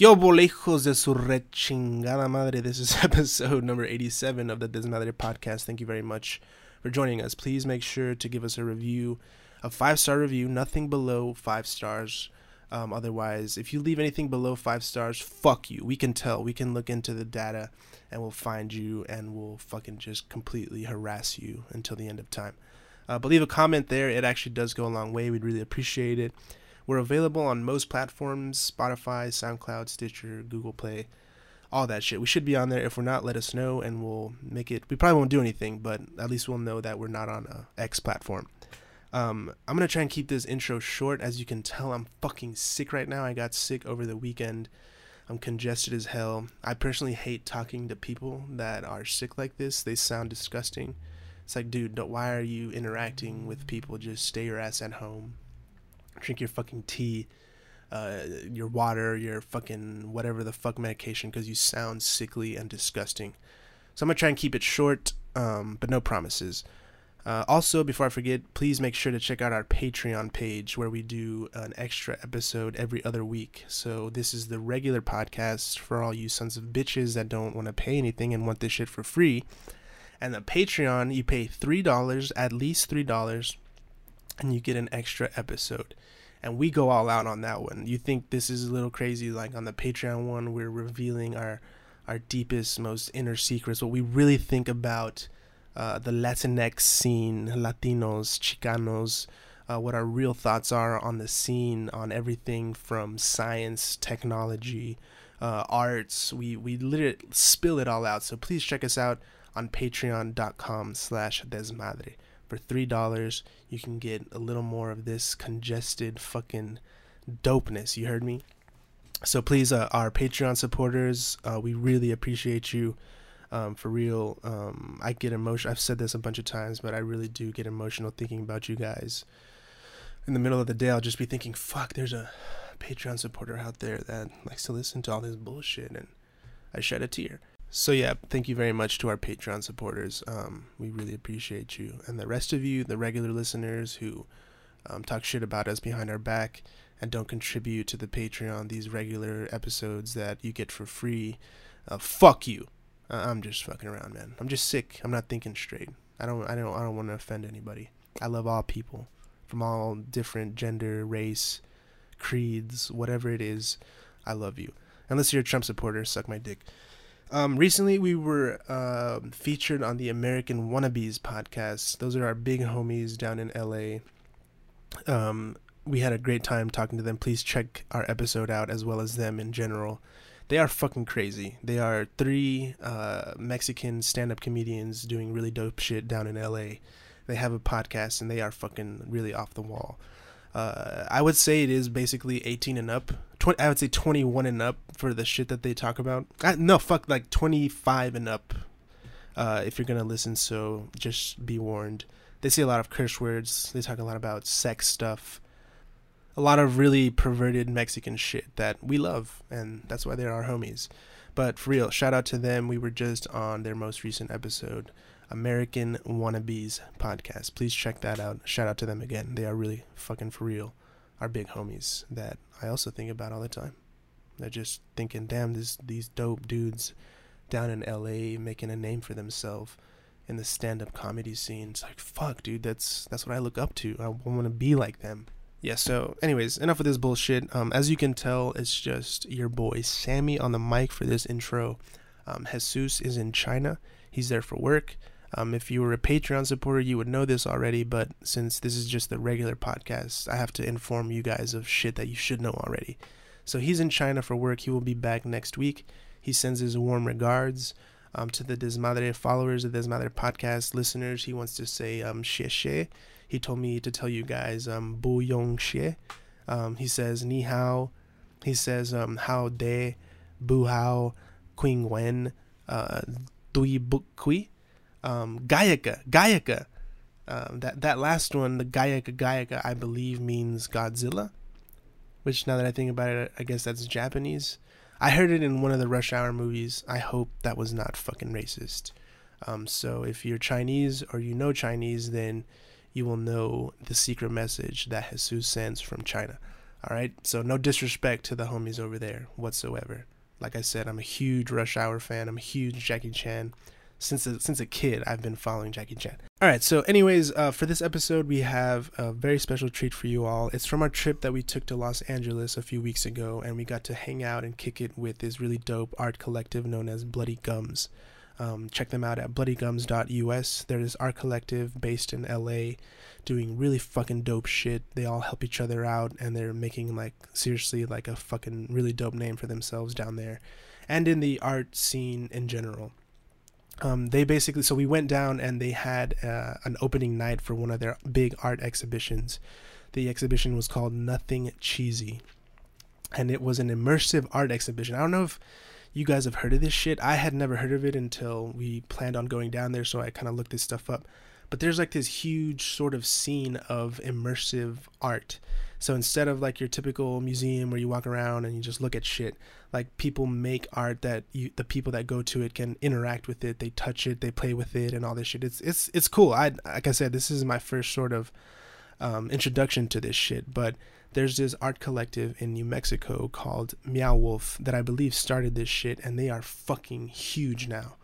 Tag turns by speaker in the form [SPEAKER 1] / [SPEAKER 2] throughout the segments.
[SPEAKER 1] Yo, bolejos de su rechingada madre. This is episode number 87 of the Desmadre podcast. Thank you very much for joining us. Please make sure to give us a review, a five star review, nothing below five stars. Um, otherwise, if you leave anything below five stars, fuck you. We can tell. We can look into the data and we'll find you and we'll fucking just completely harass you until the end of time. Uh, but leave a comment there. It actually does go a long way. We'd really appreciate it. We're available on most platforms Spotify, SoundCloud, Stitcher, Google Play, all that shit. We should be on there. If we're not, let us know and we'll make it. We probably won't do anything, but at least we'll know that we're not on a X platform. Um, I'm gonna try and keep this intro short. As you can tell, I'm fucking sick right now. I got sick over the weekend. I'm congested as hell. I personally hate talking to people that are sick like this. They sound disgusting. It's like, dude, why are you interacting with people? Just stay your ass at home drink your fucking tea, uh, your water, your fucking whatever the fuck medication because you sound sickly and disgusting. So I'm gonna try and keep it short, um, but no promises. Uh, also, before I forget, please make sure to check out our Patreon page where we do an extra episode every other week. So this is the regular podcast for all you sons of bitches that don't want to pay anything and want this shit for free. And the Patreon, you pay three dollars, at least three dollars, and you get an extra episode and we go all out on that one. You think this is a little crazy? Like on the Patreon one, we're revealing our our deepest, most inner secrets, what we really think about uh, the Latinx scene, Latinos, Chicanos, uh, what our real thoughts are on the scene, on everything from science, technology, uh, arts. We we literally spill it all out. So please check us out on Patreon.com/slash Desmadre for three dollars you can get a little more of this congested fucking dopeness. You heard me? So please uh, our patreon supporters uh, we really appreciate you. Um, for real um, i get emotional i've said this a bunch of times but i really do get emotional thinking about you guys. In the middle of the day i'll just be thinking fuck there's a patreon supporter out there that likes to listen to all this bullshit and i shed a tear so yeah, thank you very much to our Patreon supporters. Um, we really appreciate you, and the rest of you, the regular listeners who um, talk shit about us behind our back and don't contribute to the Patreon. These regular episodes that you get for free. Uh, fuck you. Uh, I'm just fucking around, man. I'm just sick. I'm not thinking straight. I don't. I don't. I don't want to offend anybody. I love all people, from all different gender, race, creeds, whatever it is. I love you. Unless you're a Trump supporter, suck my dick. Um, recently, we were uh, featured on the American Wannabes podcast. Those are our big homies down in LA. Um, we had a great time talking to them. Please check our episode out as well as them in general. They are fucking crazy. They are three uh, Mexican stand up comedians doing really dope shit down in LA. They have a podcast and they are fucking really off the wall. Uh, I would say it is basically 18 and up. 20, I would say 21 and up for the shit that they talk about. I, no, fuck, like 25 and up. Uh, if you're gonna listen, so just be warned. They say a lot of curse words. They talk a lot about sex stuff. A lot of really perverted Mexican shit that we love, and that's why they're our homies. But for real, shout out to them. We were just on their most recent episode. American Wannabes podcast. Please check that out. Shout out to them again. They are really fucking for real. Our big homies that I also think about all the time. They're just thinking, damn, this, these dope dudes down in LA making a name for themselves in the stand-up comedy scene. It's like, fuck, dude, that's that's what I look up to. I want to be like them. Yeah. So, anyways, enough of this bullshit. Um, as you can tell, it's just your boy Sammy on the mic for this intro. Um, Jesus is in China. He's there for work. Um, if you were a Patreon supporter, you would know this already, but since this is just the regular podcast, I have to inform you guys of shit that you should know already. So he's in China for work. He will be back next week. He sends his warm regards um, to the Desmadre followers, the Desmadre podcast listeners. He wants to say um, xie xie. He told me to tell you guys um, bu yong xie. Um, he says ni hao. He says um, hao de, bu hao, qing wen, uh, dui buk kui um, Gaiaka, Gaiaka. Um, that that last one, the Gaiaka Gaiaka, I believe means Godzilla. Which now that I think about it, I guess that's Japanese. I heard it in one of the Rush Hour movies. I hope that was not fucking racist. Um, so if you're Chinese or you know Chinese, then you will know the secret message that Jesus sends from China. All right. So no disrespect to the homies over there whatsoever. Like I said, I'm a huge Rush Hour fan. I'm a huge Jackie Chan. Since a, since a kid, I've been following Jackie Chan. All right. So, anyways, uh, for this episode, we have a very special treat for you all. It's from our trip that we took to Los Angeles a few weeks ago, and we got to hang out and kick it with this really dope art collective known as Bloody Gums. Um, check them out at bloodygums.us. They're this art collective based in LA doing really fucking dope shit. They all help each other out and they're making like seriously like a fucking really dope name for themselves down there and in the art scene in general. Um, they basically so we went down and they had uh, an opening night for one of their big art exhibitions. The exhibition was called Nothing Cheesy, and it was an immersive art exhibition. I don't know if you guys have heard of this shit. I had never heard of it until we planned on going down there, so I kind of looked this stuff up. But there's like this huge sort of scene of immersive art. So instead of like your typical museum where you walk around and you just look at shit, like people make art that you, the people that go to it can interact with it, they touch it, they play with it, and all this shit. It's it's it's cool. I like I said, this is my first sort of um, introduction to this shit, but there's this art collective in New Mexico called Meow Wolf that I believe started this shit, and they are fucking huge now.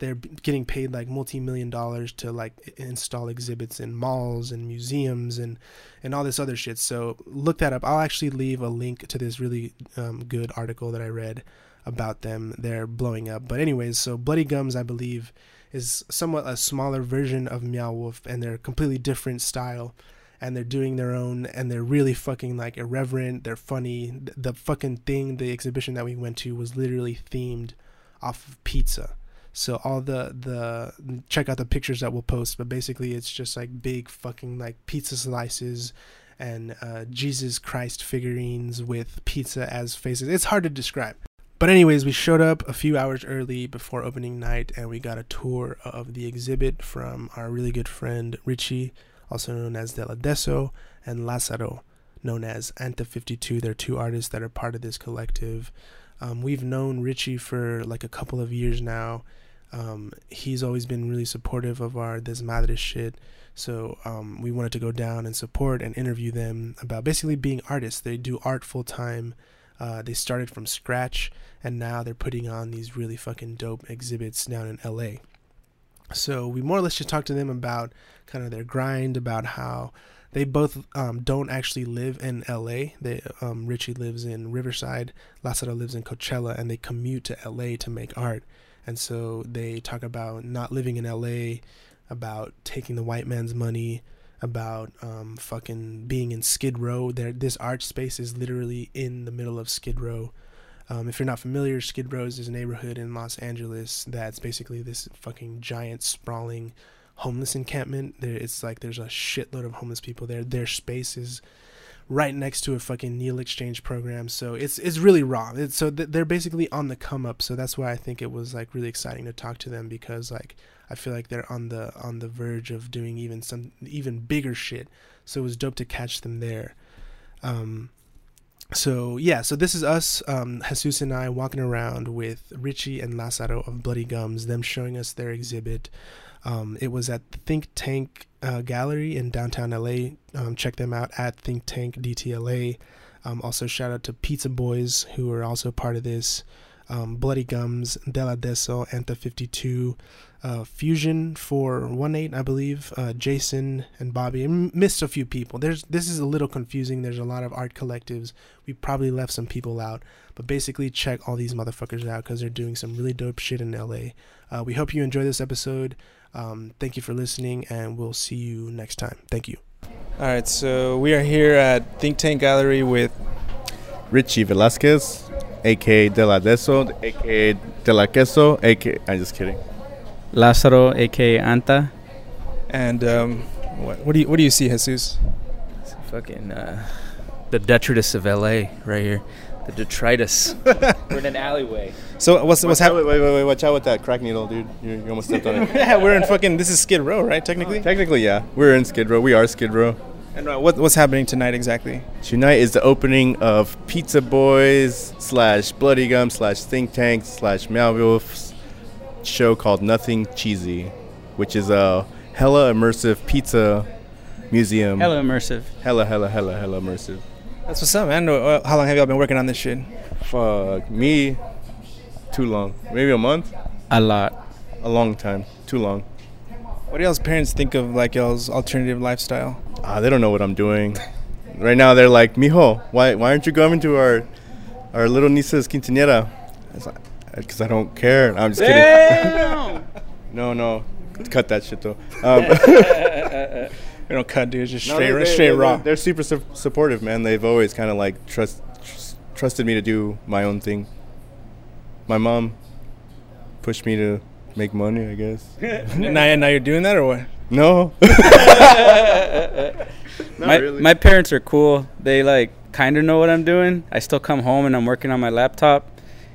[SPEAKER 1] They're getting paid like multi-million dollars to like install exhibits in malls and museums and and all this other shit. So look that up. I'll actually leave a link to this really um, good article that I read about them. They're blowing up. But anyways, so Bloody Gums, I believe, is somewhat a smaller version of Meow Wolf, and they're completely different style and they're doing their own and they're really fucking like irreverent they're funny the fucking thing the exhibition that we went to was literally themed off of pizza so all the the check out the pictures that we'll post but basically it's just like big fucking like pizza slices and uh, jesus christ figurines with pizza as faces it's hard to describe but anyways, we showed up a few hours early before opening night and we got a tour of the exhibit from our really good friend Richie also known as Deladeso, and Lazaro, known as Anta 52. They're two artists that are part of this collective. Um, we've known Richie for like a couple of years now. Um, he's always been really supportive of our Desmadre shit. So um, we wanted to go down and support and interview them about basically being artists. They do art full time. Uh, they started from scratch and now they're putting on these really fucking dope exhibits down in LA. So we more or less just talked to them about kind of their grind, about how they both um, don't actually live in LA. They um, Richie lives in Riverside, Lazaro lives in Coachella, and they commute to LA to make art. And so they talk about not living in LA, about taking the white man's money, about um, fucking being in Skid Row. There, this art space is literally in the middle of Skid Row. Um, if you're not familiar, Skid Row is a neighborhood in Los Angeles that's basically this fucking giant sprawling homeless encampment. There, it's like there's a shitload of homeless people there. Their space is right next to a fucking needle exchange program, so it's it's really raw. It's, so th- they're basically on the come up. So that's why I think it was like really exciting to talk to them because like I feel like they're on the on the verge of doing even some even bigger shit. So it was dope to catch them there. Um, so yeah, so this is us, um, Jesus and I walking around with Richie and Lazaro of Bloody Gums, them showing us their exhibit. Um, it was at Think Tank uh, Gallery in downtown LA. Um, check them out at Think Tank DTLA. Um, also, shout out to Pizza Boys, who are also part of this. Um, Bloody Gums, Deladeso, Anta 52, uh, Fusion for one eight, I believe. Uh, Jason and Bobby. I missed a few people. There's this is a little confusing. There's a lot of art collectives. We probably left some people out, but basically check all these motherfuckers out because they're doing some really dope shit in LA. Uh, we hope you enjoy this episode. Um, thank you for listening, and we'll see you next time. Thank you. All right, so we are here at Think Tank Gallery with
[SPEAKER 2] Richie Velasquez, aka De La Deso, aka De La Queso, aka. I'm just kidding.
[SPEAKER 3] Lazaro, aka Anta.
[SPEAKER 1] And um, what, what, do you what do you see, Jesus?
[SPEAKER 3] It's fucking uh, the detritus of LA right here. The detritus. we're in an alleyway.
[SPEAKER 1] So what's what's happening?
[SPEAKER 2] Wait, wait, wait, watch out with that crack needle, dude. You, you almost stepped on it.
[SPEAKER 1] yeah, we're in fucking. This is Skid Row, right? Technically.
[SPEAKER 2] Technically, yeah. We're in Skid Row. We are Skid Row.
[SPEAKER 1] And uh, what what's happening tonight exactly?
[SPEAKER 2] Tonight is the opening of Pizza Boys slash Bloody Gum slash Think Tank slash Meow Wolf's show called Nothing Cheesy, which is a hella immersive pizza museum.
[SPEAKER 3] Hella immersive.
[SPEAKER 2] Hella, hella, hella, hella immersive.
[SPEAKER 4] That's what's up, man. Uh, How long have y'all been working on this shit?
[SPEAKER 2] Fuck me, too long. Maybe a month.
[SPEAKER 3] A lot.
[SPEAKER 2] A long time. Too long.
[SPEAKER 4] What do y'all's parents think of like y'all's alternative lifestyle?
[SPEAKER 2] Ah, they don't know what I'm doing. Right now, they're like, "Mijo, why why aren't you coming to our our little niece's quinceañera?" Because I don't care. I'm just kidding. no, no, cut that shit though. Um,
[SPEAKER 4] We don't cut, dude. It's just
[SPEAKER 2] no,
[SPEAKER 4] straight,
[SPEAKER 2] they- they-
[SPEAKER 4] straight
[SPEAKER 2] they're- They're super su- supportive, man. They've always kind of like trust, trust trusted me to do my own thing. My mom pushed me to make money, I guess.
[SPEAKER 4] now, now you're doing that or what?
[SPEAKER 2] No.
[SPEAKER 3] my
[SPEAKER 2] really.
[SPEAKER 3] my parents are cool. They like kind of know what I'm doing. I still come home and I'm working on my laptop.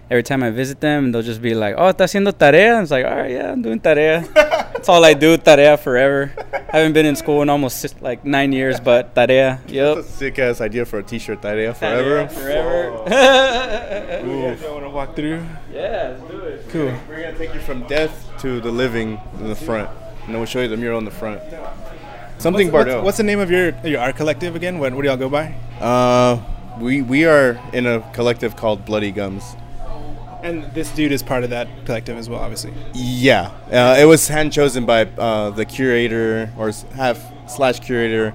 [SPEAKER 3] Every time I visit them, they'll just be like, "Oh, está haciendo tarea." I was like, "All right, yeah, I'm doing tarea." That's all I do, tarea forever. I haven't been in school in almost like nine years, but tarea. Yep.
[SPEAKER 2] That's a sick ass idea for a T-shirt. Tarea forever.
[SPEAKER 3] Forever.
[SPEAKER 4] I want to walk through.
[SPEAKER 3] yeah, let's do it.
[SPEAKER 4] Cool.
[SPEAKER 2] We're gonna take you from death to the living in the front, and then we'll show you the mural in the front. Something
[SPEAKER 4] What's,
[SPEAKER 2] Bardot.
[SPEAKER 4] what's, what's the name of your your art collective again? What, what do y'all go by?
[SPEAKER 2] uh, we we are in a collective called Bloody Gums.
[SPEAKER 4] And this dude is part of that collective as well, obviously.
[SPEAKER 2] Yeah, uh, it was hand chosen by uh, the curator or half slash curator,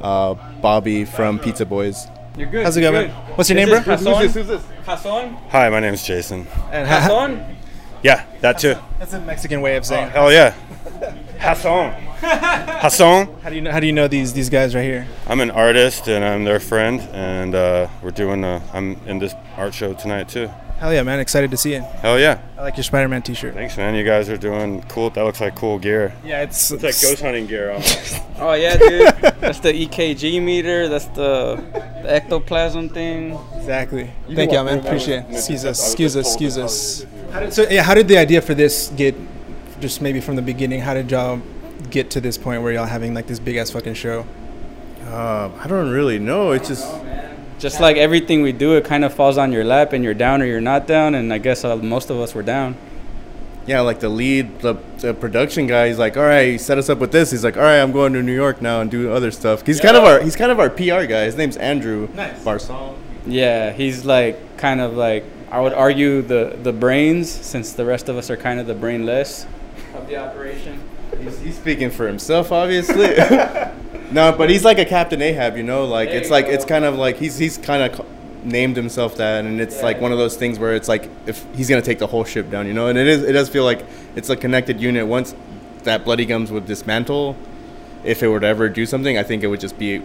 [SPEAKER 2] uh, Bobby from Pizza Boys.
[SPEAKER 3] You're good.
[SPEAKER 4] How's it going, man? What's your name,
[SPEAKER 3] This
[SPEAKER 4] bro?
[SPEAKER 3] is Hassan.
[SPEAKER 2] Who's this?
[SPEAKER 3] Hassan.
[SPEAKER 5] Hi, my name's Jason.
[SPEAKER 4] And ha-
[SPEAKER 3] Hassan.
[SPEAKER 5] Yeah, that too.
[SPEAKER 4] that's a Mexican way of saying.
[SPEAKER 5] Hell yeah. Hassan. Hassan.
[SPEAKER 4] How do you know? How do you know these these guys right here?
[SPEAKER 5] I'm an artist and I'm their friend, and uh, we're doing. A, I'm in this art show tonight too.
[SPEAKER 4] Hell yeah, man! Excited to see it.
[SPEAKER 5] Hell yeah.
[SPEAKER 4] I like your Spider-Man T-shirt.
[SPEAKER 5] Thanks, man. You guys are doing cool. That looks like cool gear.
[SPEAKER 4] Yeah, it's,
[SPEAKER 5] It's like ghost hunting gear.
[SPEAKER 3] Oh yeah, dude. That's the EKG meter. That's the, the ectoplasm thing.
[SPEAKER 4] Exactly.
[SPEAKER 5] You
[SPEAKER 4] Thank y'all, man.
[SPEAKER 5] through.
[SPEAKER 4] Appreciate it. Excuse us. Excuse us. Excuse us. How did, so yeah, how did the idea for this get? Just maybe from the beginning, how did y'all get to this point where y'all having like this big ass fucking show?
[SPEAKER 2] Uh, I don't really know. It's just
[SPEAKER 3] Just like everything we do, it kind of falls on your lap, and you're down or you're not down. And I guess uh, most of us were down.
[SPEAKER 2] yeah, like the lead, the, the production guy. He's like, all right, he set us up with this. He's like, all right, I'm going to New York now and do other stuff. He's kind of our he's kind of our PR guy. His name's Andrew
[SPEAKER 4] Nice.
[SPEAKER 2] Barson.
[SPEAKER 3] Yeah, he's like kind of like I would argue the the brains, since the rest of us are kind of the brainless of the operation.
[SPEAKER 2] He's, he's speaking for himself, obviously. no, but he's like a Captain Ahab, you know. Like
[SPEAKER 3] There
[SPEAKER 2] it's like
[SPEAKER 3] go.
[SPEAKER 2] it's kind of like he's he's kind of named himself that, and it's like
[SPEAKER 3] Yeah.
[SPEAKER 2] one of those things where it's like if he's gonna take the whole ship down, you know. And it is it does feel like it's a connected unit. Once that Bloody Gums would dismantle, if it were to ever do something, I think it would just be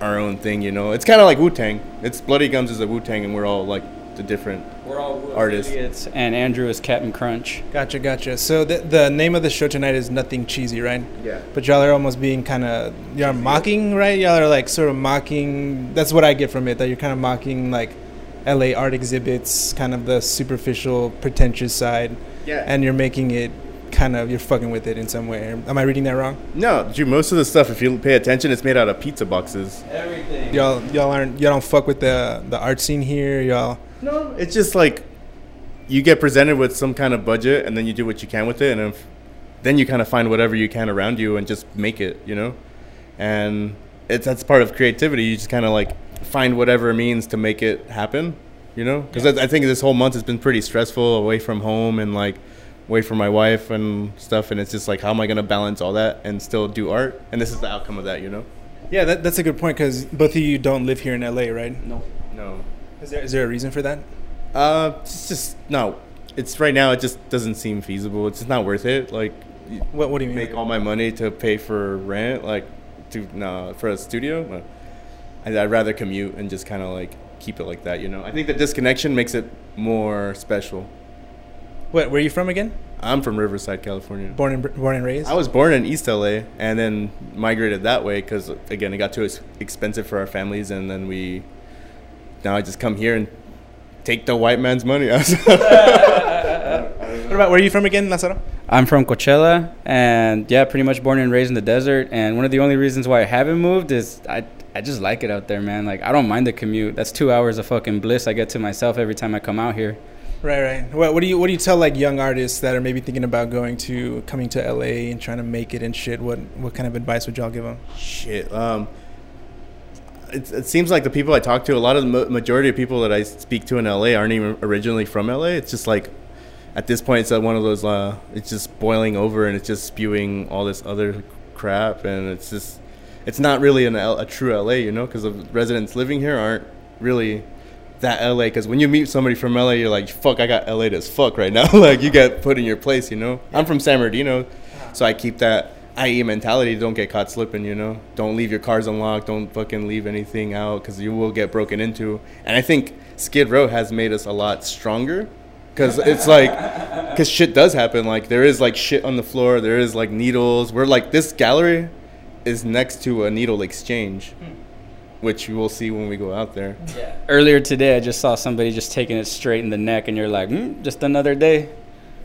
[SPEAKER 2] our own thing, you know. It's kind of like Wu Tang. It's Bloody Gums is a Wu Tang, and we're all like the different.
[SPEAKER 3] We're all
[SPEAKER 2] Artists.
[SPEAKER 3] idiots, and Andrew is Captain Crunch.
[SPEAKER 4] Gotcha, gotcha. So the the name of the show tonight is nothing cheesy, right?
[SPEAKER 2] Yeah.
[SPEAKER 4] But y'all are almost being kind of y'all are mocking, right? Y'all are like sort of mocking. That's what I get from it. That you're kind of mocking like L.A. art exhibits, kind of the superficial, pretentious side,
[SPEAKER 2] Yeah.
[SPEAKER 4] and you're making it kind of you're fucking with it in some way. Am I reading that wrong?
[SPEAKER 2] No, dude, most of the stuff, if you pay attention, it's made out of pizza boxes.
[SPEAKER 3] Everything.
[SPEAKER 4] Y'all y'all aren't y'all don't fuck with the the art scene here. Y'all
[SPEAKER 2] No, it's just like you get presented with some kind of budget, and then you do what you can with it, and if, then you kind of find whatever you can around you and just make it, you know. And it's that's part of creativity. You just kind of like find whatever means to make it happen, you know. Because I, I think this whole month has been pretty stressful, away from home and like away from my wife and stuff. And it's just like, how am I gonna balance all that and still do art? And this is the outcome of that, you know.
[SPEAKER 4] yeah, that, that's a good point because both of you don't live here in L.A., right?
[SPEAKER 3] No.
[SPEAKER 2] No.
[SPEAKER 4] Is there is there a reason for that?
[SPEAKER 2] Uh, it's just no. It's right now. It just doesn't seem feasible. It's just not worth it. Like,
[SPEAKER 4] What what do you mean?
[SPEAKER 2] make all my money to pay for rent, like, to no for a studio. I'd, I'd rather commute and just kind of like keep it like that. You know. I think the disconnection makes it more special.
[SPEAKER 4] What where are you from again?
[SPEAKER 2] I'm from Riverside, California.
[SPEAKER 4] Born and born and raised.
[SPEAKER 2] I was born in East LA and then migrated that way because again it got too expensive for our families, and then we now I just come here and take the white man's money.
[SPEAKER 4] What about where are you from again, Lazaro?
[SPEAKER 3] I'm from Coachella, and yeah, pretty much born and raised in the desert. And one of the only reasons why I haven't moved is I I just like it out there, man. Like I don't mind the commute. That's two hours of fucking bliss I get to myself every time I come out here.
[SPEAKER 4] Right, right. What, what do you what do you tell like young artists that are maybe thinking about going to coming to LA and trying to make it and shit? What what kind of advice would y'all give them?
[SPEAKER 2] Shit. Um, it, it seems like the people I talk to, a lot of the majority of people that I speak to in LA aren't even originally from LA. It's just like at this point, it's at one of those. Uh, it's just boiling over and it's just spewing all this other crap, and it's just it's not really an L, a true LA, you know, because the residents living here aren't really that LA. Because when you meet somebody from LA, you're like, fuck, I got LA as fuck right now. like you get put in your place, you know. I'm from San Bernardino, so I keep that IE mentality. Don't get caught slipping, you know. Don't leave your cars unlocked. Don't fucking leave anything out because you will get broken into. And I think Skid Row has made us a lot stronger because it's like because shit does happen like there is like shit on the floor there is like needles we're like this gallery is next to a needle exchange which you will see when we go out there Yeah.
[SPEAKER 3] Earlier today, I just saw somebody just taking it straight in the neck, and you're like, mm, just another day.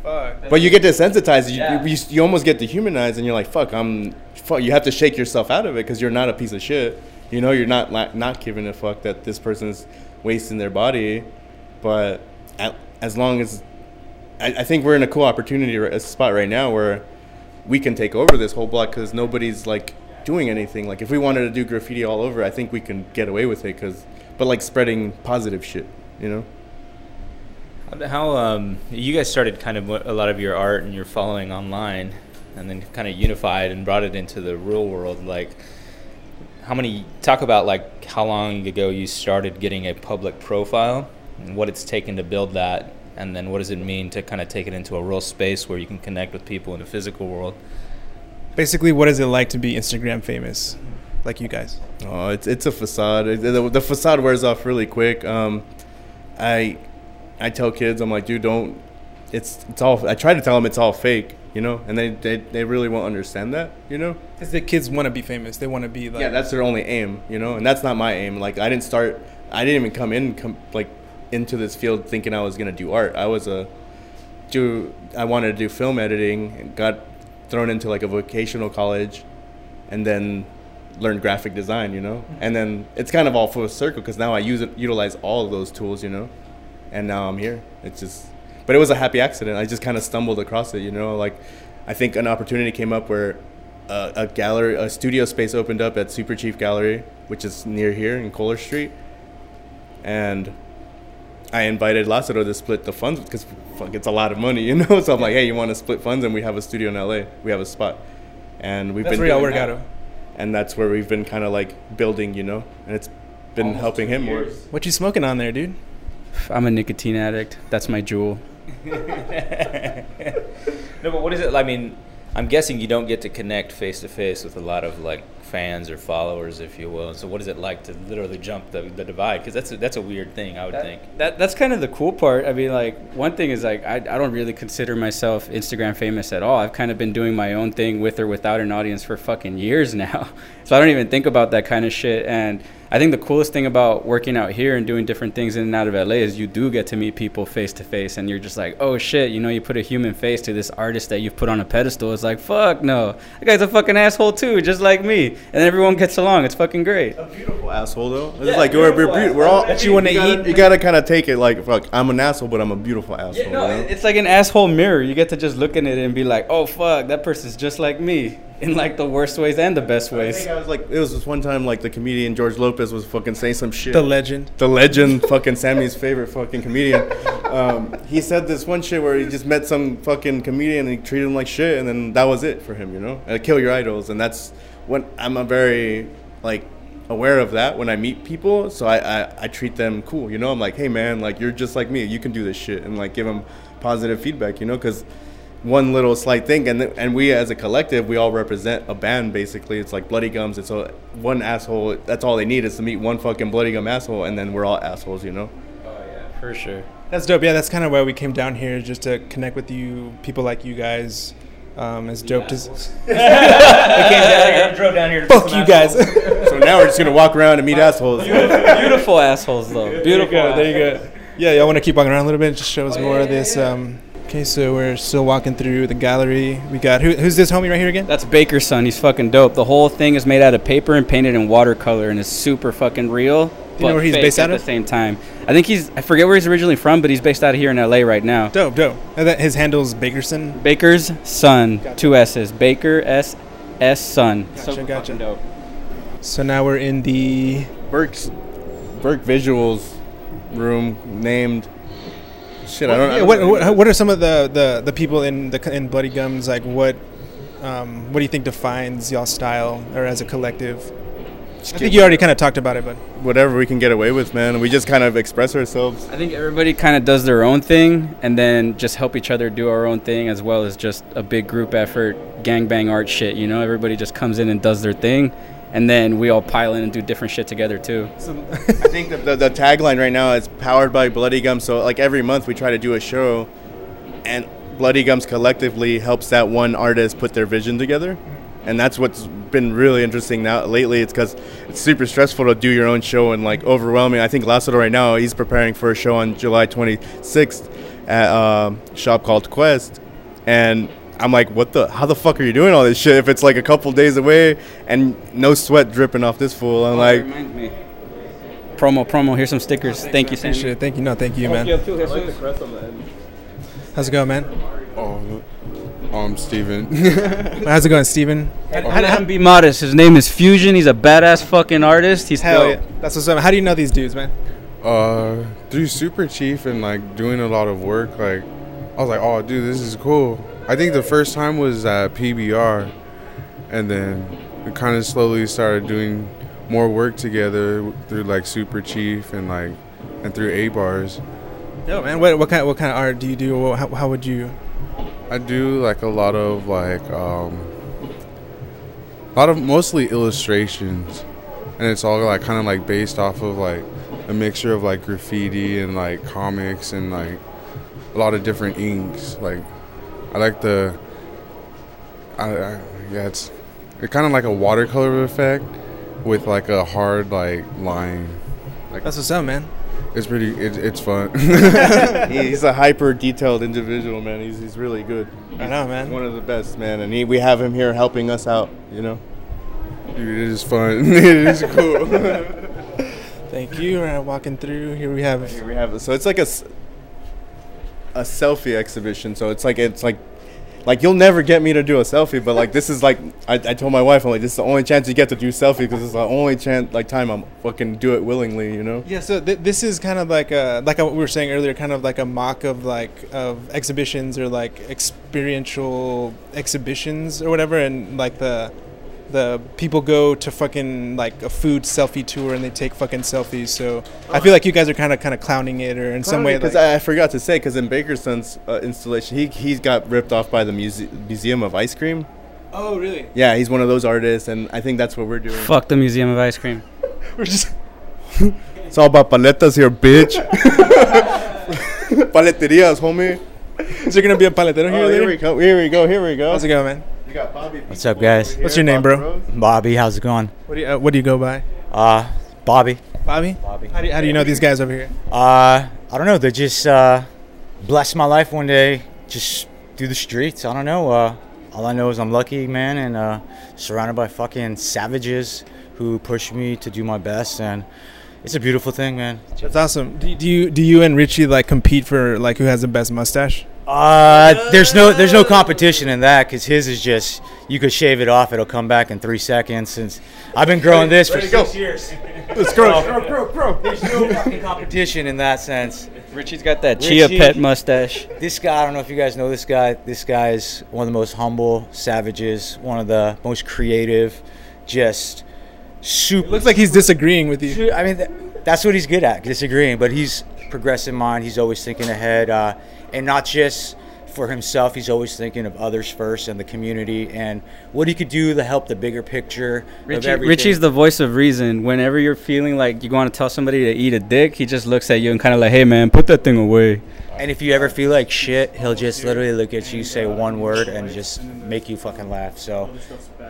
[SPEAKER 1] Fuck.
[SPEAKER 2] but you get desensitized. You,
[SPEAKER 3] Yeah.
[SPEAKER 2] you, you almost get dehumanized and you're like fuck i'm fuck you have to shake yourself out of it because you're not a piece of shit. You know you're not la- not giving a fuck that this person's wasting their body. But at, as long as I, I think we're in a cool opportunity a spot right now where we can take over this whole block because nobody's like doing anything. Like if we wanted to do graffiti all over i think we can get away with it because but like spreading positive shit you know
[SPEAKER 6] How um, you guys started kind of a lot of your art and your following online, and then kind of unified and brought it into the real world. Like, how many talk about like how long ago you started getting a public profile and what it's taken to build that, and then what does it mean to kind of take it into a real space where you can connect with people in the physical world.
[SPEAKER 1] Basically, what is it like to be Instagram famous, like you guys?
[SPEAKER 2] Oh, it's it's a facade. The, the facade wears off really quick. Um, I I tell kids, I'm like, dude, don't. It's it's all. I try to tell them it's all fake, you know, and they they, they really won't understand that, you know.
[SPEAKER 1] Because the kids want to be famous. They want to be like.
[SPEAKER 2] Yeah, that's their only aim, you know, and that's not my aim. Like I didn't start. I didn't even come in come, like into this field thinking I was gonna do art. I was a do. I wanted to do film editing and got thrown into like a vocational college, and then learned graphic design, you know. Mm-hmm. And then it's kind of all full circle because now I use it, utilize all of those tools, you know, and now I'm here. It's just, but it was a happy accident. I just kind of stumbled across it, you know. Like, I think an opportunity came up where uh, a gallery, a studio space opened up at Super Chief Gallery, which is near here in Kohler Street, and I invited Lázaro to split the funds because fuck, it's a lot of money, you know. So I'm like, hey, you want to split funds? And we have a studio in LA. We have a spot, and we've
[SPEAKER 1] That's
[SPEAKER 2] been
[SPEAKER 1] where y'all
[SPEAKER 2] doing
[SPEAKER 1] work
[SPEAKER 2] that.
[SPEAKER 1] out.
[SPEAKER 2] And that's where we've been kind of like building, you know, and it's been helping him more.
[SPEAKER 1] What you smoking on there, dude?
[SPEAKER 3] I'm a nicotine addict. That's my JUUL.
[SPEAKER 6] No, but what is it? I mean, I'm guessing you don't get to connect face to face with a lot of like fans or followers, if you will. So, what is it like to literally jump the, the divide? Because that's a, that's a weird thing, I would think.
[SPEAKER 3] That that's kind of the cool part. I mean, like one thing is like I, I don't really consider myself Instagram famous at all. I've kind of been doing my own thing with or without an audience for fucking years now. So I don't even think about that kind of shit. And I think the coolest thing about working out here and doing different things in and out of LA is you do get to meet people face to face, and you're just like, oh shit, you know, you put a human face to this artist that you've put on a pedestal. It's like, fuck no, that guy's a fucking asshole too, just like me. And everyone gets along. It's fucking great.
[SPEAKER 2] A beautiful asshole though. It's
[SPEAKER 3] Yeah,
[SPEAKER 2] like we're, we're,
[SPEAKER 3] beautiful
[SPEAKER 2] we're all.
[SPEAKER 1] That you wanna
[SPEAKER 2] gotta-
[SPEAKER 1] eat?
[SPEAKER 2] You gotta kind of take it like fuck. I'm an asshole, but I'm a beautiful asshole.
[SPEAKER 3] Yeah, no,
[SPEAKER 2] you know?
[SPEAKER 3] it's like an asshole mirror. You get to just look in it and be like, oh fuck, that person's just like me in like the worst ways and the best
[SPEAKER 2] I
[SPEAKER 3] ways.
[SPEAKER 2] think I was like, it was this one time like the comedian George Lopez was fucking saying some shit.
[SPEAKER 1] The legend.
[SPEAKER 2] the legend, fucking Sammy's favorite fucking comedian. Um, he said this one shit where he just met some fucking comedian and he treated him like shit, and then that was it for him, you know. Uh, kill your idols, and that's when I'm a very like aware of that when I meet people. So I, I I treat them cool, you know. I'm like, hey man, like you're just like me, you can do this shit, and like give them positive feedback, you know, because one little slight thing and and we as a collective we all represent a band basically it's like bloody gums it's a one asshole that's all they need is to meet one fucking bloody gum asshole and then we're all assholes you know
[SPEAKER 3] Oh yeah, for sure.
[SPEAKER 1] That's dope. Yeah, that's kind of why we came down here, just to connect with you, people like you guys. Um, it's dope to.
[SPEAKER 6] drove down here to
[SPEAKER 1] Fuck you guys.
[SPEAKER 2] so now we're just gonna walk around and meet assholes
[SPEAKER 3] Beautiful assholes though. Beautiful.
[SPEAKER 1] There you go. There you go. Yeah, y'all want to keep walking around a little bit? Just show us more of this. Um, okay, so we're still walking through the gallery. We got who, who's this homie right here again?
[SPEAKER 3] That's Baker's son. He's fucking dope. The whole thing is made out of paper and painted in watercolor and is super fucking real.
[SPEAKER 1] you know where he's
[SPEAKER 3] fake
[SPEAKER 1] based
[SPEAKER 3] at
[SPEAKER 1] out
[SPEAKER 3] the same time. I think he's. I forget where he's originally from, but he's based out of here in LA right now.
[SPEAKER 1] Dope, dope. And that his handle's Bakerson.
[SPEAKER 3] Baker's son, two S's. Baker S S son.
[SPEAKER 1] Gotcha,
[SPEAKER 3] So
[SPEAKER 1] gotcha.
[SPEAKER 3] dope.
[SPEAKER 1] So now we're in the
[SPEAKER 2] Burke's Burke Visuals room named. Shit, I don't
[SPEAKER 4] Yeah,
[SPEAKER 2] know.
[SPEAKER 4] what, what what are some of the, the, the people in the in Bloody Gums like? What um, what do you think defines y'all style or as a collective? I think you already kind of talked about it, but
[SPEAKER 2] whatever we can get away with, man. We just kind of express ourselves.
[SPEAKER 3] I think everybody kind of does their own thing and then just help each other do our own thing as well as just a big group effort, gangbang art shit. You know, everybody just comes in and does their thing, and then we all pile in and do different shit together too.
[SPEAKER 2] So, I think the, the, the tagline right now is powered by Bloody Gums. So like every month we try to do a show, and Bloody Gums collectively helps that one artist put their vision together, and that's what's been really interesting now lately. It's because it's super stressful to do your own show and like overwhelming. I think Lazaro right now he's preparing for a show on July 26th at a shop called Quest, and I'm like, what the? How the fuck are you doing all this shit if it's like a couple days away and no sweat dripping off this fool? I'm like.
[SPEAKER 3] reminds me. Promo, promo. Here's some stickers. Thank you, Sandy.
[SPEAKER 4] Appreciate. Thank you. No, thank you, man. How's it going, man?
[SPEAKER 7] Oh, um, Steven.
[SPEAKER 4] How's it going, Steven?
[SPEAKER 3] Let him be modest. His name is Fusion. He's a badass fucking artist. He's
[SPEAKER 4] Hell yeah. That's what's up. How do you know these dudes, man?
[SPEAKER 7] uh, through Super Chief and like doing a lot of work, like I was like, oh, dude, this is cool. I think the first time was at PBR, and then we kind of slowly started doing more work together through like Super Chief and like and through A bars.
[SPEAKER 4] Yo, man. What what kind what kind of art do you do? How, how would you?
[SPEAKER 7] I do like a lot of like um a lot of mostly illustrations and it's all like kind of like based off of like a mixture of like graffiti and like comics and like a lot of different inks like I like the I, I yeah it's it's kind of like a watercolor effect with like a hard like line
[SPEAKER 4] That's what's up, man.
[SPEAKER 7] it's pretty it, it's fun
[SPEAKER 2] he's a hyper detailed individual, man. He's, he's really good.
[SPEAKER 4] I know, man.
[SPEAKER 2] One of the best, man. And he, we have him here helping us out, you know?
[SPEAKER 7] Dude, it is fun it is cool
[SPEAKER 4] Thank you. We're walking through. Here we have.
[SPEAKER 2] Here we have it. So it's like a, s- a selfie exhibition. So it's like, it's like, like you'll never get me to do a selfie, but like this is like, I, I told my wife, I'm like, this is the only chance you get to do selfie because it's the only chance, like time I'm fucking do it willingly, you know?
[SPEAKER 4] Yeah, so th- this is kind of like a like what we were saying earlier, kind of like a mock of like of exhibitions or like experiential exhibitions or whatever, and like the the people go to fucking like a food selfie tour and they take fucking selfies. So I feel like you guys are kind of kind of clowning it or in some way.
[SPEAKER 2] Because
[SPEAKER 4] Like,
[SPEAKER 2] I, I forgot to say, because in Bakerson's uh, installation, he he got ripped off by the muse- Museum of Ice Cream.
[SPEAKER 4] oh, really?
[SPEAKER 2] Yeah, he's one of those artists, and I think that's what we're doing.
[SPEAKER 3] Fuck the Museum of Ice Cream.
[SPEAKER 4] We're just
[SPEAKER 2] It's all about paletas here, bitch. Paleterias, homie.
[SPEAKER 4] is there gonna be a paletero here
[SPEAKER 2] Oh, here we go. Here we go. Here we go.
[SPEAKER 4] How's it going, man?
[SPEAKER 2] You got Bobby.
[SPEAKER 8] What's up, guys?
[SPEAKER 4] What's your name, bro?
[SPEAKER 8] Bobby, how's it going?
[SPEAKER 4] What do you uh, what do you go by?
[SPEAKER 8] Uh, Bobby.
[SPEAKER 4] Bobby.
[SPEAKER 8] Bobby.
[SPEAKER 4] How do you, how do you know these guys over here?
[SPEAKER 8] Uh, I don't know. They just uh, blessed my life one day, just through the streets. I don't know. Uh, all I know is I'm lucky, man, and uh, surrounded by fucking savages who push me to do my best, and it's a beautiful thing, man.
[SPEAKER 4] That's awesome. Do, do you do you and Richie like compete for like who has the best mustache?
[SPEAKER 8] Uh, there's no there's no competition in that because his is just you could shave it off, it'll come back in three seconds. Since I've been growing this for six years.
[SPEAKER 4] Let's grow, grow, grow, grow.
[SPEAKER 8] There's no fucking competition in that sense.
[SPEAKER 3] Richie's got that chia pet mustache.
[SPEAKER 8] This guy, I don't know if you guys know this guy. This guy is one of the most humble savages, one of the most creative, just super.
[SPEAKER 4] Looks like he's disagreeing with you.
[SPEAKER 8] I mean, th- that's what he's good at, disagreeing. But he's progressive mind. He's always thinking ahead, uh, and not just for himself. He's always thinking of others first and the community and what he could do to help the bigger picture of
[SPEAKER 3] Richie,
[SPEAKER 8] everything.
[SPEAKER 3] Richie's the voice of reason. Whenever you're feeling like you want to tell somebody to eat a dick, he just looks at you and kind of like, "Hey, man, put that thing away."
[SPEAKER 8] And if you ever feel like shit, he'll just literally look at you, say one word, and just make you fucking laugh. So,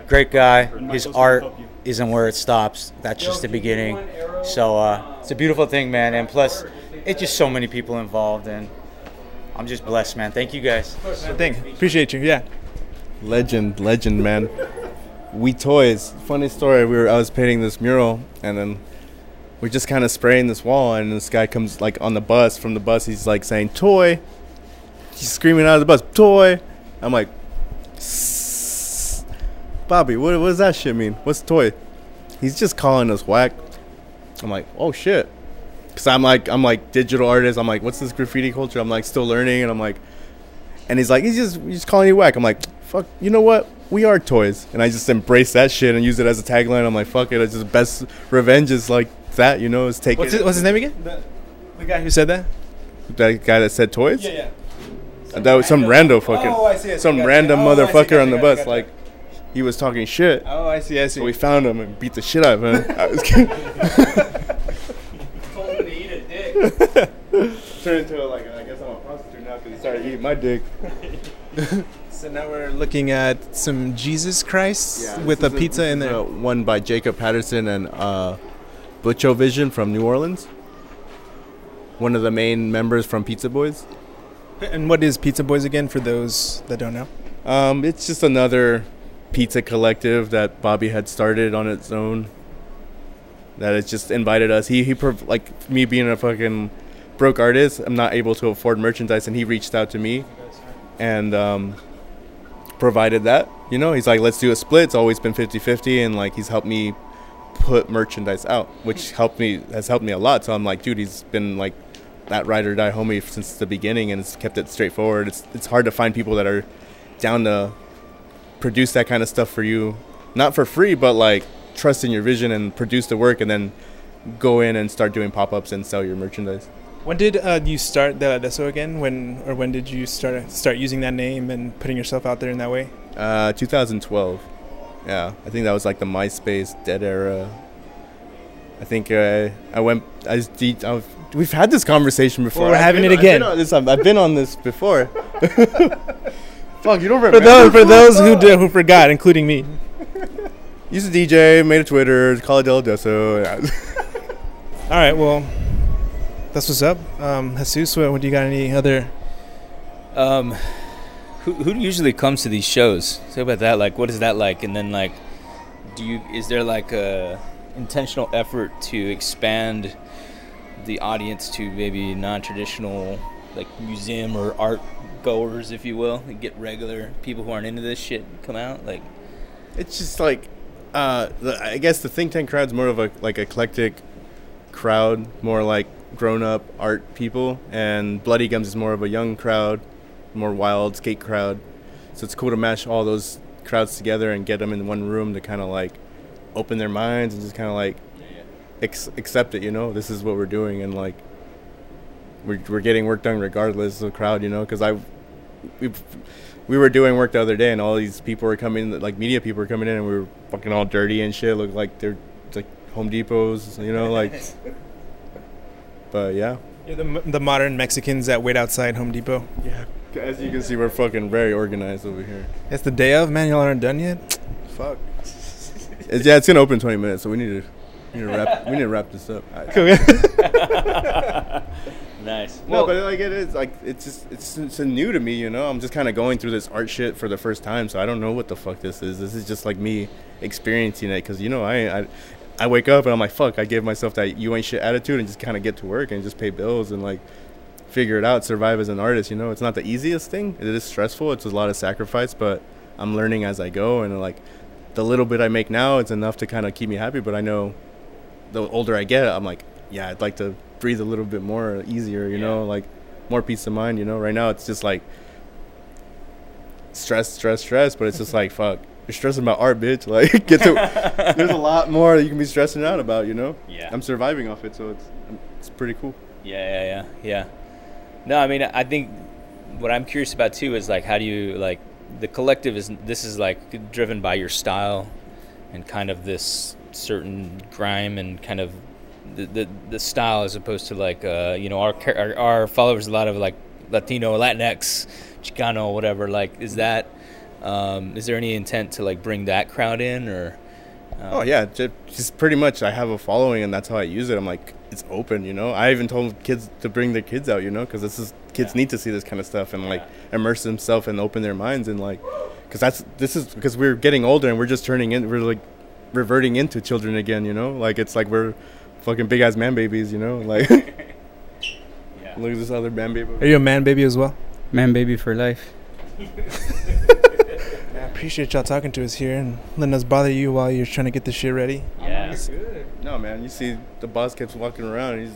[SPEAKER 8] great guy. His art isn't where it stops. That's just the beginning. So, uh, it's a beautiful thing, man. And plus, it's just so many people involved, and I'm just blessed, man. Thank you guys.
[SPEAKER 4] Thank Appreciate you. Yeah.
[SPEAKER 2] Legend, legend, man. We toys. Funny story. We were I was painting this mural, and then we're just kind of spraying this wall, and this guy comes like on the bus from the bus. He's like saying toy. He's screaming out of the bus, toy. I'm like. Bobby, what, what does that shit mean? What's toy? He's just calling us whack. I'm like, oh shit, because I'm like I'm like digital artist. I'm like, what's this graffiti culture? I'm like still learning, and I'm like, and he's like, he's just he's just calling you whack. I'm like, fuck, you know what? We are toys, and I just embrace that shit and use it as a tagline. I'm like, fuck it, it's just best revenge is like that, you know, is take
[SPEAKER 1] What's,
[SPEAKER 2] it.
[SPEAKER 1] his, what's his name again? The, the guy who said that?
[SPEAKER 2] that guy that said toys.
[SPEAKER 1] yeah.
[SPEAKER 2] And that was some rando fucking,
[SPEAKER 1] Oh, I see, I see,
[SPEAKER 2] some
[SPEAKER 1] gotcha.
[SPEAKER 2] random
[SPEAKER 1] Oh, I see,
[SPEAKER 2] motherfucker
[SPEAKER 1] gotcha,
[SPEAKER 2] on the
[SPEAKER 1] gotcha,
[SPEAKER 2] bus.
[SPEAKER 1] gotcha.
[SPEAKER 2] Like, he was talking shit.
[SPEAKER 1] Oh, I see, I see.
[SPEAKER 2] So we found him and beat the shit out of him. I was kidding.
[SPEAKER 6] Told him to eat a dick.
[SPEAKER 2] Turned into like, I guess I'm a prostitute now because he started eating my dick.
[SPEAKER 1] so now we're looking at some Jesus Christ
[SPEAKER 2] Yeah,
[SPEAKER 1] with a
[SPEAKER 2] this is
[SPEAKER 1] pizza in there.
[SPEAKER 2] one by Jacob Patterson and uh, Butcho Vision from New Orleans. One of the main members from Pizza Boys.
[SPEAKER 1] And what is Pizza Boys again for those that don't know?
[SPEAKER 2] Um, it's just another pizza collective that Bobby had started on its own. That has just invited us. He he like me being a fucking broke artist. I'm not able to afford merchandise, and he reached out to me, and um, provided that. You know, he's like, let's do a split. It's always been 50-50, and like he's helped me put merchandise out, which helped me has helped me a lot. So I'm like, dude, he's been like that ride or die homie since the beginning, and it's kept it straightforward. It's it's hard to find people that are down to produce that kind of stuff for you, not for free, but like trust in your vision and produce the work, and then go in and start doing pop ups and sell your merchandise.
[SPEAKER 1] When did uh, you start Deladeso again? When or when did you start start using that name and putting yourself out there in that way?
[SPEAKER 2] Uh, 2012. Yeah, I think that was like the MySpace dead era. I think uh, I went. I was deep. I was, we've had this conversation before.
[SPEAKER 1] Well, we're
[SPEAKER 2] I've
[SPEAKER 1] having
[SPEAKER 2] been-
[SPEAKER 1] it
[SPEAKER 2] I've been
[SPEAKER 1] again.
[SPEAKER 2] on this- I've, I've been on this before. Fuck, you don't
[SPEAKER 1] For those for those who did, who forgot, including me.
[SPEAKER 2] Used to DJ, made a Twitter, call it Del Deso.
[SPEAKER 1] All right, well, that's what's up. Um, Jesus, what, what do you got? Any other?
[SPEAKER 6] Um, who who usually comes to these shows? Say about that. Like, what is that like? And then like, do you is there like a intentional effort to expand the audience to maybe non-traditional like museum or art goers, if you will, and get regular people who aren't into this shit come out? Like,
[SPEAKER 2] it's just like uh, the, I guess the think tank crowd's more of a like eclectic crowd, more like grown up art people, and Bloody Gums is more of a young crowd, more wild skate crowd. So it's cool to mash all those crowds together and get them in one room to kind of like open their minds and just kind of like ex- accept it. You know, this is what we're doing, and like we're we're getting work done regardless of the crowd. You know, because I we we were doing work the other day, and all these people were coming, like media people were coming in, and we were fucking all dirty and shit. Looked like they're like Home Depots, you know, like. But yeah.
[SPEAKER 1] You're the, the modern Mexicans that wait outside Home Depot.
[SPEAKER 2] Yeah. As you can see, we're fucking very organized over here.
[SPEAKER 1] It's the day of, man. Y'all aren't done yet. Fuck.
[SPEAKER 2] It's, yeah, it's gonna open in 20 minutes, so we need to, we need to wrap, we need to wrap this up. All right.
[SPEAKER 6] nice.
[SPEAKER 2] No, but like it is like it's just it's, it's new to me, you know. I'm just kind of going through this art shit for the first time, so I don't know what the fuck this is. This is just like me experiencing it because you know I, I I wake up and I'm like fuck. I gave myself that you ain't shit attitude and just kind of get to work and just pay bills and like figure it out, survive as an artist. You know, it's not the easiest thing. It is stressful. It's a lot of sacrifice, but I'm learning as I go and like the little bit I make now, it's enough to kind of keep me happy. But I know the older I get, I'm like, yeah, I'd like to breathe a little bit more easier, you know, like more peace of mind, you know. Right now, it's just like stress, stress, stress, but it's just like fuck. You're stressing about art, bitch. Like, get to. there's a lot more that you can be stressing out about, you know.
[SPEAKER 6] Yeah.
[SPEAKER 2] I'm surviving off it, so it's um, it's pretty cool.
[SPEAKER 6] Yeah, yeah, yeah, yeah. No, I mean, I think what I'm curious about too is like, how do you like the collective is this is like driven by your style and kind of this certain grime and kind of the the, the style as opposed to like uh, you know our, our our followers a lot of like Latino, Latinx, Chicano, whatever. Like, is that um, is there any intent to like bring that crowd in or? um,
[SPEAKER 2] Oh yeah, ju- just pretty much. I have a following, and that's how I use it. I'm like, it's open, you know. I even told kids to bring their kids out, you know, because this is kids
[SPEAKER 6] Yeah.
[SPEAKER 2] need to see this kind of stuff and like immerse themselves and open their minds and like, because that's this is because we're getting older and we're just turning in, we're like reverting into children again, you know. Like it's like we're fucking big ass man babies, you know. Like
[SPEAKER 6] Yeah.
[SPEAKER 2] look at this other man baby.
[SPEAKER 1] Are you a man baby as well?
[SPEAKER 3] Man, baby for life.
[SPEAKER 1] I appreciate y'all talking to us here and letting us bother you while you're trying to get this shit ready.
[SPEAKER 6] Yeah.
[SPEAKER 2] No, man. You see, the boss keeps walking around. He's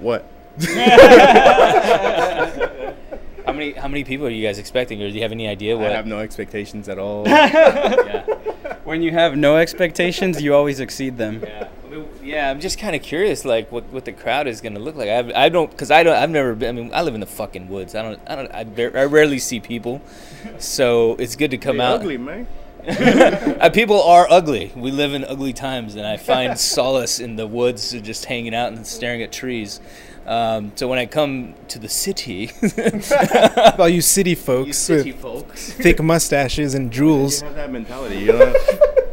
[SPEAKER 2] what?
[SPEAKER 6] How many how many people are you guys expecting, or do you have any idea
[SPEAKER 2] I have no expectations at all.
[SPEAKER 6] yeah.
[SPEAKER 3] When you have no expectations, you always exceed them.
[SPEAKER 6] Yeah, I mean, yeah. I'm just kind of curious, like what, what the crowd is gonna look like. I, I don't, cause I don't, I've never been. I mean, I live in the fucking woods. I don't, I don't, I, bar- I rarely see people, so it's good to come
[SPEAKER 2] Hey,
[SPEAKER 6] out.
[SPEAKER 2] ugly, man.
[SPEAKER 6] Uh, people are ugly. We live in ugly times, and I find solace in the woods, just hanging out and staring at trees. Um, so when I come to the city,
[SPEAKER 1] All you city
[SPEAKER 6] you
[SPEAKER 1] folks
[SPEAKER 6] city
[SPEAKER 1] with
[SPEAKER 6] folks,
[SPEAKER 1] thick mustaches and
[SPEAKER 2] You have that mentality, you know.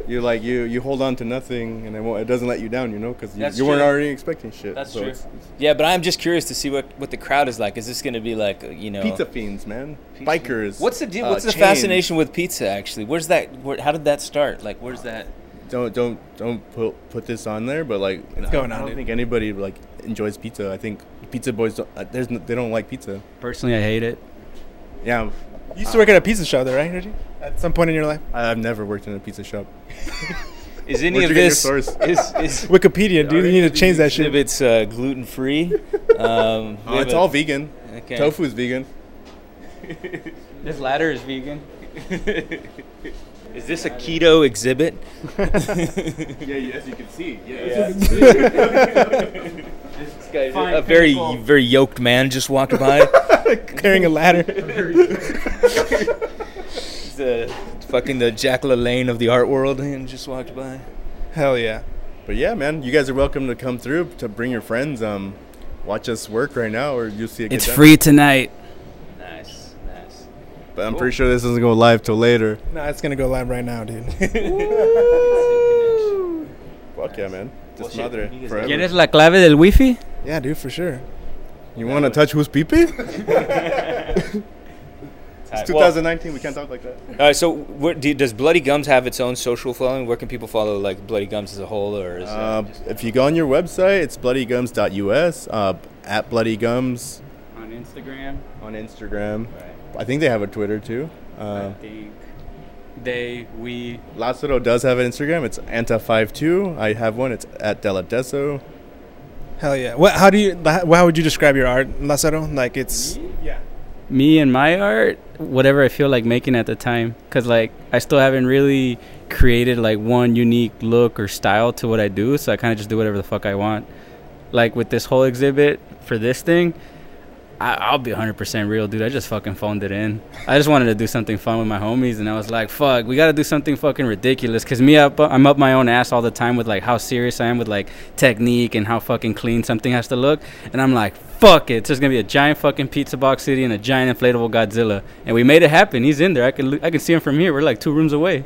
[SPEAKER 2] You like you you hold on to nothing, and it, won't, it doesn't let you down, you know, because you, you weren't already expecting shit.
[SPEAKER 6] That's
[SPEAKER 2] so
[SPEAKER 6] true.
[SPEAKER 2] It's, it's
[SPEAKER 6] yeah. But I'm just curious to see what, what the crowd is like. Is this going to be like, uh, you know,
[SPEAKER 2] pizza fiends, man.
[SPEAKER 6] Pizza-
[SPEAKER 2] Bikers.
[SPEAKER 6] What's the deal?
[SPEAKER 2] uh,
[SPEAKER 6] What's the
[SPEAKER 2] chains.
[SPEAKER 6] fascination with pizza? Actually, where's that? Where, how did that start? Like, where's that?
[SPEAKER 2] Don't don't don't put put this on there, but like
[SPEAKER 1] What's going on, I
[SPEAKER 2] don't
[SPEAKER 1] dude?
[SPEAKER 2] think anybody like enjoys pizza. I think pizza boys don't. Uh, there's no, they don't like pizza.
[SPEAKER 3] Personally, I hate it.
[SPEAKER 2] Yeah,
[SPEAKER 1] You used to work at a pizza shop, though, right, Reggie? At some point in your life.
[SPEAKER 2] I- I've never worked in a pizza shop.
[SPEAKER 6] Is any
[SPEAKER 2] Where'd
[SPEAKER 6] of
[SPEAKER 2] you get your
[SPEAKER 6] this
[SPEAKER 2] source?
[SPEAKER 6] is is
[SPEAKER 1] Wikipedia, dude. You need to change that shit.
[SPEAKER 6] if it's uh, gluten free? Um,
[SPEAKER 2] Oh, it's
[SPEAKER 6] a-
[SPEAKER 2] all vegan.
[SPEAKER 6] Okay.
[SPEAKER 2] Tofu's vegan.
[SPEAKER 3] This ladder is vegan.
[SPEAKER 6] Is this a keto exhibit?
[SPEAKER 2] Yeah, as you can see. Yeah.
[SPEAKER 6] This guy's a very very yoked man just walked by.
[SPEAKER 1] Carrying a ladder.
[SPEAKER 6] He's the fucking the Jack LaLanne of the art world and just walked by.
[SPEAKER 1] Hell yeah.
[SPEAKER 2] But yeah, man, you guys are welcome to come through to bring your friends. Um, watch us work right now, or you'll see a
[SPEAKER 3] It's
[SPEAKER 2] time.
[SPEAKER 3] free tonight.
[SPEAKER 6] Nice, nice.
[SPEAKER 2] But I'm pretty sure this doesn't go live till later.
[SPEAKER 1] Nah, it's gonna go live right now, dude.
[SPEAKER 2] Fuck yeah, man.
[SPEAKER 6] Well,
[SPEAKER 2] Just
[SPEAKER 6] shit,
[SPEAKER 2] mother
[SPEAKER 6] you guys
[SPEAKER 2] forever.
[SPEAKER 3] ¿Quieres la clave del wifi?
[SPEAKER 1] yeah, dude, for sure.
[SPEAKER 2] You want to touch who's peepee?
[SPEAKER 6] It's
[SPEAKER 2] It's 2019. We can't talk like that.
[SPEAKER 6] All right, so do, does Bloody Gums have its own social following? Where can people follow like Bloody Gums as a whole, or is
[SPEAKER 2] Uh,
[SPEAKER 6] just,
[SPEAKER 2] if you go on your website, it's bloodygums.us. Uh, at Bloody Gums
[SPEAKER 3] On Instagram.
[SPEAKER 2] on Instagram. I think they have a Twitter too.
[SPEAKER 3] I
[SPEAKER 2] Uh,
[SPEAKER 3] think they, we.
[SPEAKER 2] Lazaro does have an Instagram. It's Anta52. I have one. It's at Deladeso.
[SPEAKER 1] Hell yeah. What? How do you? How would you describe your art, Lazaro? Like it's. Yeah.
[SPEAKER 3] me and my art whatever i feel like making at the time because like i still haven't really created like one unique look or style to what i do so i kind of just do whatever the fuck i want like with this whole exhibit for this thing I, I'll be 100% real, dude. I just fucking phoned it in. I just wanted to do something fun with my homies, and I was like, fuck, we gotta do something fucking ridiculous. Cause me, up, I'm up my own ass all the time with like how serious I am with like technique and how fucking clean something has to look. And I'm like, fuck it. It's just gonna be a giant fucking pizza box city and a giant inflatable Godzilla. And we made it happen. He's in there. I can, I can see him from here. We're like two rooms away.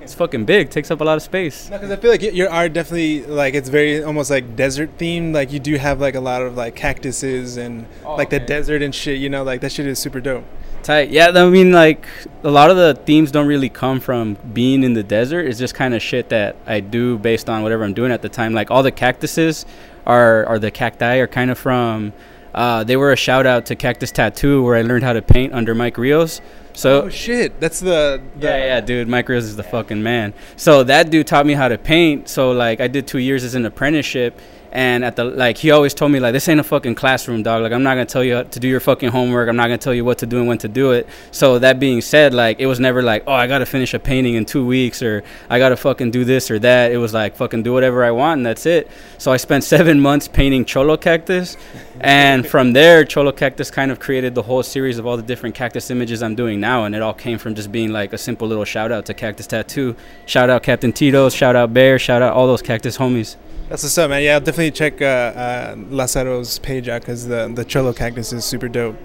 [SPEAKER 3] It's fucking big. Takes up a lot of space.
[SPEAKER 1] No, because I feel like y- your art definitely like it's very almost like desert themed. Like you do have like a lot of like cactuses and
[SPEAKER 3] Oh,
[SPEAKER 1] like the desert and shit. You know, like that shit is super dope.
[SPEAKER 3] Tight. Yeah, I mean, like a lot of the themes don't really come from being in the desert. It's just kind of shit that I do based on whatever I'm doing at the time. Like all the cactuses are, are the cacti are kind of from. Uh, they were a shout out to Cactus Tattoo, where I learned how to paint under Mike Rios. So
[SPEAKER 1] oh shit, that's the, the
[SPEAKER 3] yeah, yeah, dude. Mike Rios is the fucking man. So that dude taught me how to paint. So like, I did two years as an apprenticeship, and at the like, he always told me like, this ain't a fucking classroom, dog. Like, I'm not gonna tell you to do your fucking homework. I'm not gonna tell you what to do and when to do it. So that being said, like, it was never like, oh, I gotta finish a painting in two weeks or I gotta fucking do this or that. It was like, fucking do whatever I want and that's it. So I spent seven months painting cholo cactus, and from there, cholo cactus kind of created the whole series of all the different cactus images I'm doing now, and it all came from just being like a simple little shout out to Cactus Tattoo. Shout out Captain Tito's, shout out Bear, shout out all those cactus homies.
[SPEAKER 1] That's what's up, man. Yeah, I'll definitely check uh, uh, Lazaro's page out because the the cholo cactus is super dope.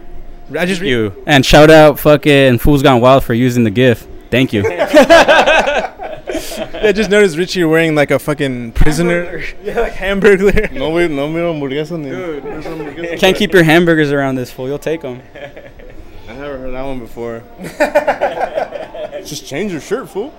[SPEAKER 1] I just
[SPEAKER 3] Thank you. And shout out fucking Fools Gone Wild for using the GIF. Thank you.
[SPEAKER 1] I just noticed Richie wearing like a fucking prisoner. yeah, like hamburger.
[SPEAKER 2] No, we no me hamburguesa ni.
[SPEAKER 3] Can't keep your hamburgers around this fool. You'll take them.
[SPEAKER 2] I never heard that one before. Just change your shirt, fool.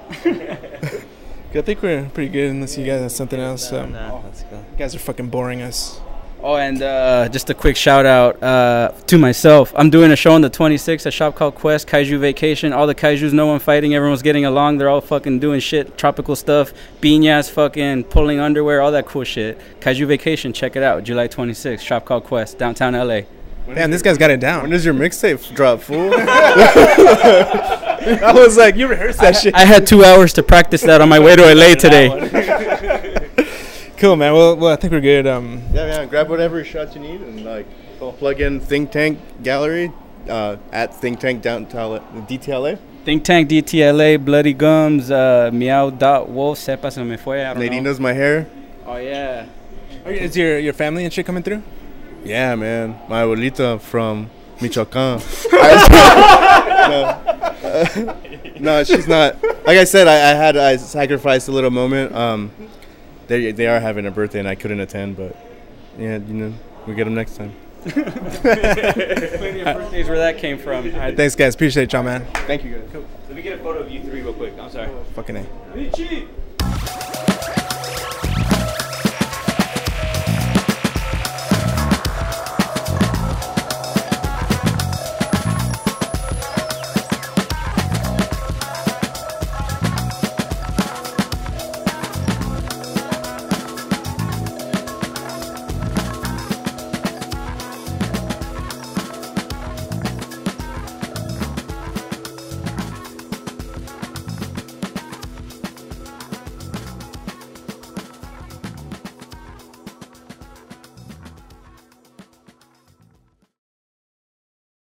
[SPEAKER 1] I think we're pretty good unless you guys have something else. Um,
[SPEAKER 6] let's go.
[SPEAKER 1] you guys are fucking boring us.
[SPEAKER 3] Oh, and uh, just a quick shout out uh, to myself. I'm doing a show on the 26th, a shop called Quest Kaiju Vacation. All the kaijus, no one fighting, everyone's getting along. They're all fucking doing shit, tropical stuff, piñas, fucking pulling underwear, all that cool shit. Kaiju Vacation, check it out. July 26th, shop called Quest, downtown LA.
[SPEAKER 1] Damn, this guy's got it down.
[SPEAKER 2] When
[SPEAKER 1] down.
[SPEAKER 2] does your mixtape drop, fool?
[SPEAKER 1] I was like, you rehearsed that shit.
[SPEAKER 3] I had two hours to practice that on my way to LA today.
[SPEAKER 1] Cool, man. Well, well, I think we're good. Um,
[SPEAKER 2] yeah, yeah. Grab whatever shots you need and like plug in Think Tank Gallery uh, at Think Tank Downtown DTLA.
[SPEAKER 3] Think Tank, DTLA, Bloody Gums, uh, Meow Dot Wolf, Sepa se me fue. I don't
[SPEAKER 2] Nadine
[SPEAKER 3] know.
[SPEAKER 2] does my hair.
[SPEAKER 3] Oh, yeah.
[SPEAKER 1] are you- is your your family and shit coming through?
[SPEAKER 2] Yeah, man. My abuelita from Michoacan. no. no, she's not. Like I said, I, I had I sacrificed a little moment. Um, they they are having a birthday and I couldn't attend, but yeah, you know, we get them next time.
[SPEAKER 3] Plenty of birthdays where that came from.
[SPEAKER 1] Thanks, guys. Appreciate y'all, man.
[SPEAKER 2] Thank you guys.
[SPEAKER 6] Let me get a photo of you three real quick. I'm sorry.
[SPEAKER 1] Fucking a.
[SPEAKER 3] Richie!